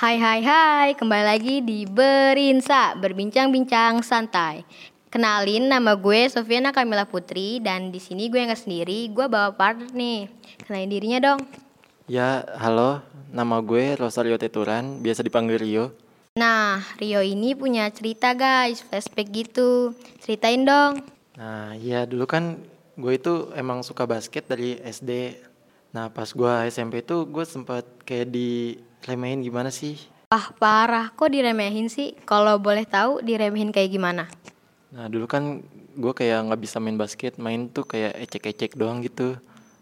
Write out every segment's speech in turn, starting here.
Hai hai hai, kembali lagi di Berinsa, berbincang-bincang santai. Kenalin nama gue Sofiana Kamila Putri dan di sini gue nggak sendiri, gue bawa partner nih. Kenalin dirinya dong. Ya, halo. Nama gue Rosario Teturan, biasa dipanggil Rio. Nah, Rio ini punya cerita guys, flashback gitu. Ceritain dong. Nah, ya dulu kan gue itu emang suka basket dari SD. Nah, pas gue SMP itu gue sempat kayak diremehin gimana sih? Wah parah, kok diremehin sih? Kalau boleh tahu diremehin kayak gimana? Nah, dulu kan gue kayak nggak bisa main basket, main tuh kayak ecek-ecek doang gitu.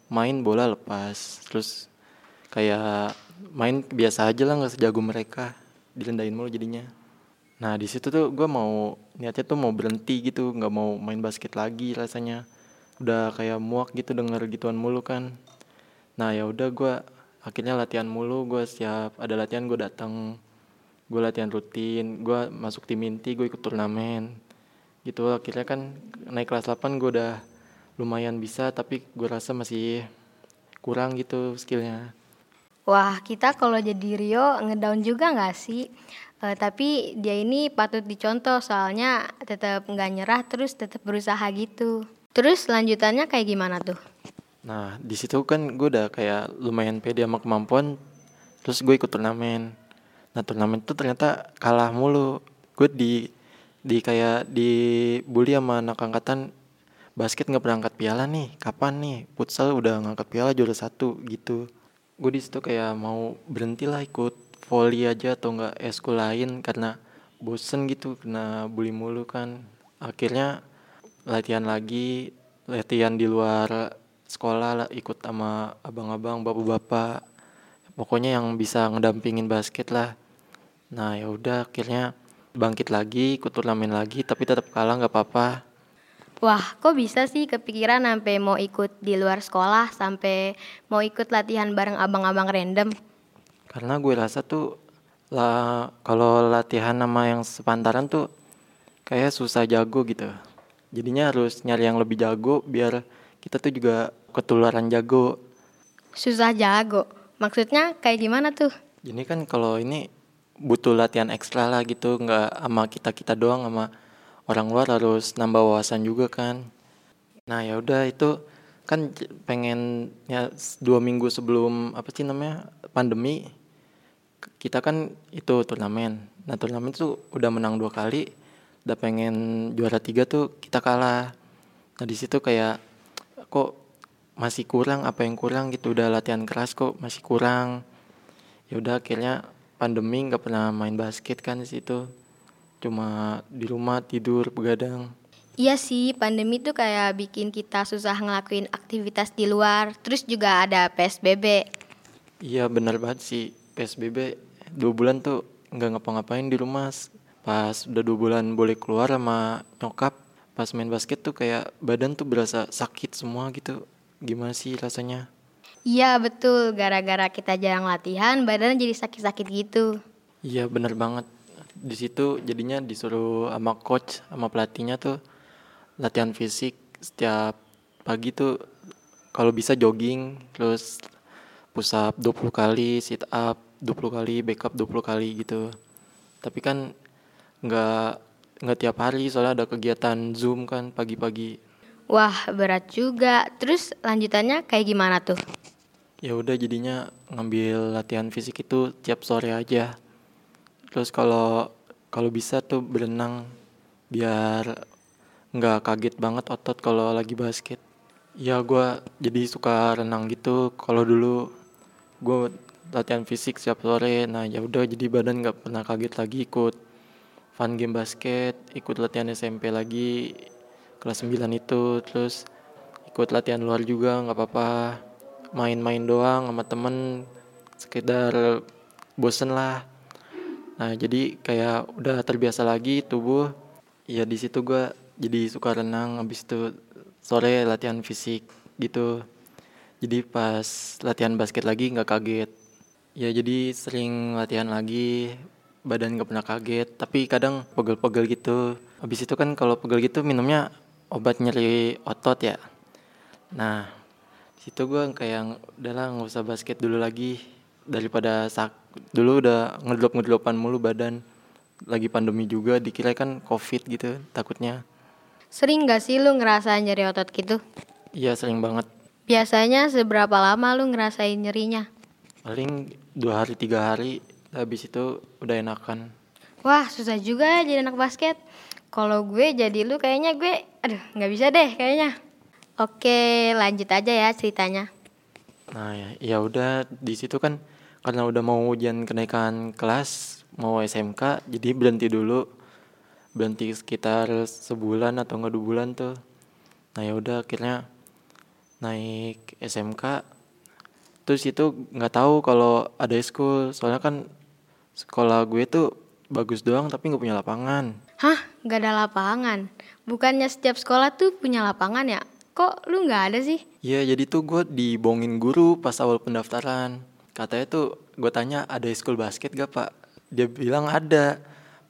Main bola lepas, terus kayak main biasa aja lah nggak sejago mereka, direndahin mulu jadinya. Nah di situ tuh gue mau niatnya tuh mau berhenti gitu, nggak mau main basket lagi rasanya. Udah kayak muak gitu denger gituan mulu kan. Nah ya udah gue akhirnya latihan mulu, gue siap ada latihan gue datang, gue latihan rutin, gue masuk tim inti, gue ikut turnamen gitu akhirnya kan naik kelas 8 gue udah lumayan bisa tapi gue rasa masih kurang gitu skillnya Wah, kita kalau jadi Rio ngedown juga nggak sih? Eh, tapi dia ini patut dicontoh soalnya tetap nggak nyerah terus tetap berusaha gitu. Terus lanjutannya kayak gimana tuh? Nah di situ kan gue udah kayak lumayan pede sama kemampuan terus gue ikut turnamen. Nah turnamen tuh ternyata kalah mulu. Gue di di kayak dibully sama anak angkatan basket nggak pernah angkat piala nih kapan nih? Futsal udah ngangkat piala juara satu gitu. Gue di situ kayak mau berhenti lah ikut volley aja atau enggak eskul lain karena bosen gitu kena bully mulu kan. Akhirnya latihan lagi latihan di luar sekolah lah ikut sama abang-abang bapak-bapak. Pokoknya yang bisa ngedampingin basket lah. Nah ya udah akhirnya bangkit lagi ikut turnamen lagi tapi tetap kalah nggak apa-apa. Wah, kok bisa sih kepikiran sampai mau ikut di luar sekolah sampai mau ikut latihan bareng abang-abang random? karena gue rasa tuh lah kalau latihan sama yang sepantaran tuh kayak susah jago gitu. Jadinya harus nyari yang lebih jago biar kita tuh juga ketularan jago Susah jago. Maksudnya kayak gimana tuh? Jadi kan kalau ini butuh latihan ekstra lah gitu, nggak sama kita kita doang sama orang luar harus nambah wawasan juga kan. Nah ya udah itu kan pengen ya dua minggu sebelum apa sih namanya pandemi kita kan itu turnamen. Nah turnamen tuh udah menang dua kali, udah pengen juara tiga tuh kita kalah. Nah di situ kayak kok masih kurang apa yang kurang gitu udah latihan keras kok masih kurang ya udah akhirnya pandemi nggak pernah main basket kan di situ cuma di rumah tidur begadang Iya sih, pandemi tuh kayak bikin kita susah ngelakuin aktivitas di luar. Terus juga ada PSBB. iya benar banget sih psbb dua bulan tuh nggak ngapa-ngapain di rumah pas udah dua bulan boleh keluar sama nyokap pas main basket tuh kayak badan tuh berasa sakit semua gitu gimana sih rasanya Iya betul, gara-gara kita jarang latihan, badan jadi sakit-sakit gitu. Iya bener banget. Di situ jadinya disuruh sama coach sama pelatihnya tuh latihan fisik setiap pagi tuh kalau bisa jogging terus push up 20 kali, sit up 20 kali, back up 20 kali gitu. Tapi kan nggak nggak tiap hari soalnya ada kegiatan Zoom kan pagi-pagi. Wah, berat juga. Terus lanjutannya kayak gimana tuh? Ya udah jadinya ngambil latihan fisik itu tiap sore aja. Terus kalau kalau bisa tuh berenang biar nggak kaget banget otot kalau lagi basket. Ya gua jadi suka renang gitu. Kalau dulu gue latihan fisik setiap sore, nah ya udah jadi badan nggak pernah kaget lagi ikut fun game basket, ikut latihan SMP lagi kelas 9 itu, terus ikut latihan luar juga nggak apa-apa. Main-main doang sama temen sekedar bosen lah. Nah jadi kayak udah terbiasa lagi tubuh ya di situ gua jadi suka renang habis itu sore latihan fisik gitu. Jadi pas latihan basket lagi nggak kaget. Ya jadi sering latihan lagi badan nggak pernah kaget tapi kadang pegel-pegel gitu habis itu kan kalau pegel gitu minumnya obat nyeri otot ya nah situ gue kayak udahlah nggak usah basket dulu lagi daripada sak dulu udah ngedrop-ngedropan mulu badan. Lagi pandemi juga dikira kan covid gitu takutnya. Sering gak sih lu ngerasain nyeri otot gitu? Iya sering banget. Biasanya seberapa lama lu ngerasain nyerinya? Paling dua hari tiga hari habis itu udah enakan. Wah susah juga ya jadi anak basket. Kalau gue jadi lu kayaknya gue, aduh nggak bisa deh kayaknya. Oke lanjut aja ya ceritanya. Nah ya, ya udah di situ kan karena udah mau ujian kenaikan kelas mau SMK jadi berhenti dulu berhenti sekitar sebulan atau enggak dua bulan tuh nah ya udah akhirnya naik SMK terus itu nggak tahu kalau ada school soalnya kan sekolah gue tuh bagus doang tapi nggak punya lapangan Hah nggak ada lapangan? Bukannya setiap sekolah tuh punya lapangan ya? Kok lu nggak ada sih? Iya jadi tuh gue dibohongin guru pas awal pendaftaran katanya tuh gue tanya ada school basket gak pak dia bilang ada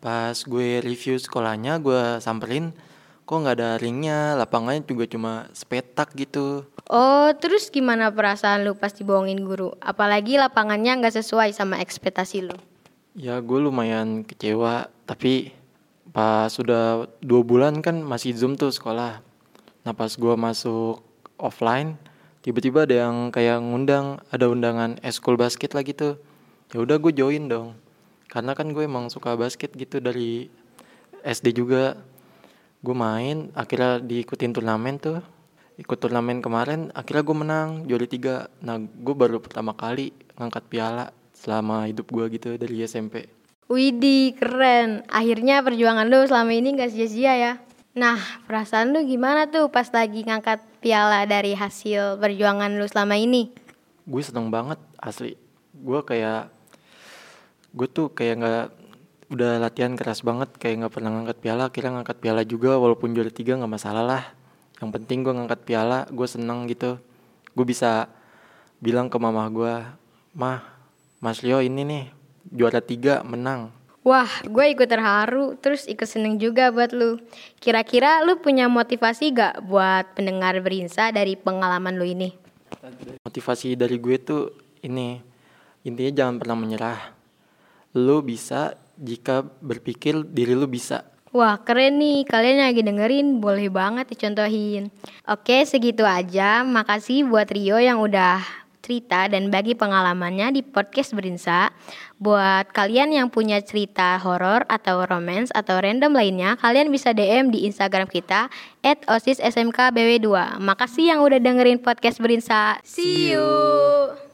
pas gue review sekolahnya gue samperin kok nggak ada ringnya lapangannya juga cuma sepetak gitu Oh terus gimana perasaan lu pas dibohongin guru? Apalagi lapangannya nggak sesuai sama ekspektasi lu. Ya gue lumayan kecewa tapi pas sudah dua bulan kan masih zoom tuh sekolah. Nah pas gue masuk offline tiba-tiba ada yang kayak ngundang ada undangan eskul basket lah gitu ya udah gue join dong. Karena kan gue emang suka basket gitu dari SD juga. Gue main akhirnya diikutin turnamen tuh. Ikut turnamen kemarin akhirnya gue menang juara tiga. Nah gue baru pertama kali ngangkat piala selama hidup gue gitu dari SMP Widih keren. Akhirnya perjuangan lu selama ini nggak sia-sia ya. Nah perasaan lu gimana tuh pas lagi ngangkat piala dari hasil perjuangan lu selama ini? gue seneng banget asli gue kayak gue tuh kayak nggak udah latihan keras banget kayak nggak pernah ngangkat piala akhirnya ngangkat piala juga walaupun juara tiga nggak masalah lah yang penting gue ngangkat piala gue seneng gitu gue bisa bilang ke mama gue mah mas Leo ini nih juara tiga menang Wah, gue ikut terharu, terus ikut seneng juga buat lu. Kira-kira lu punya motivasi gak buat pendengar berinsa dari pengalaman lu ini? motivasi dari gue tuh ini intinya jangan pernah menyerah lu bisa jika berpikir diri lu bisa Wah keren nih, kalian yang lagi dengerin boleh banget dicontohin. Oke segitu aja, makasih buat Rio yang udah cerita dan bagi pengalamannya di podcast Berinsa. Buat kalian yang punya cerita horor atau romance atau random lainnya, kalian bisa DM di Instagram kita at osissmkbw2. Makasih yang udah dengerin podcast Berinsa. See you.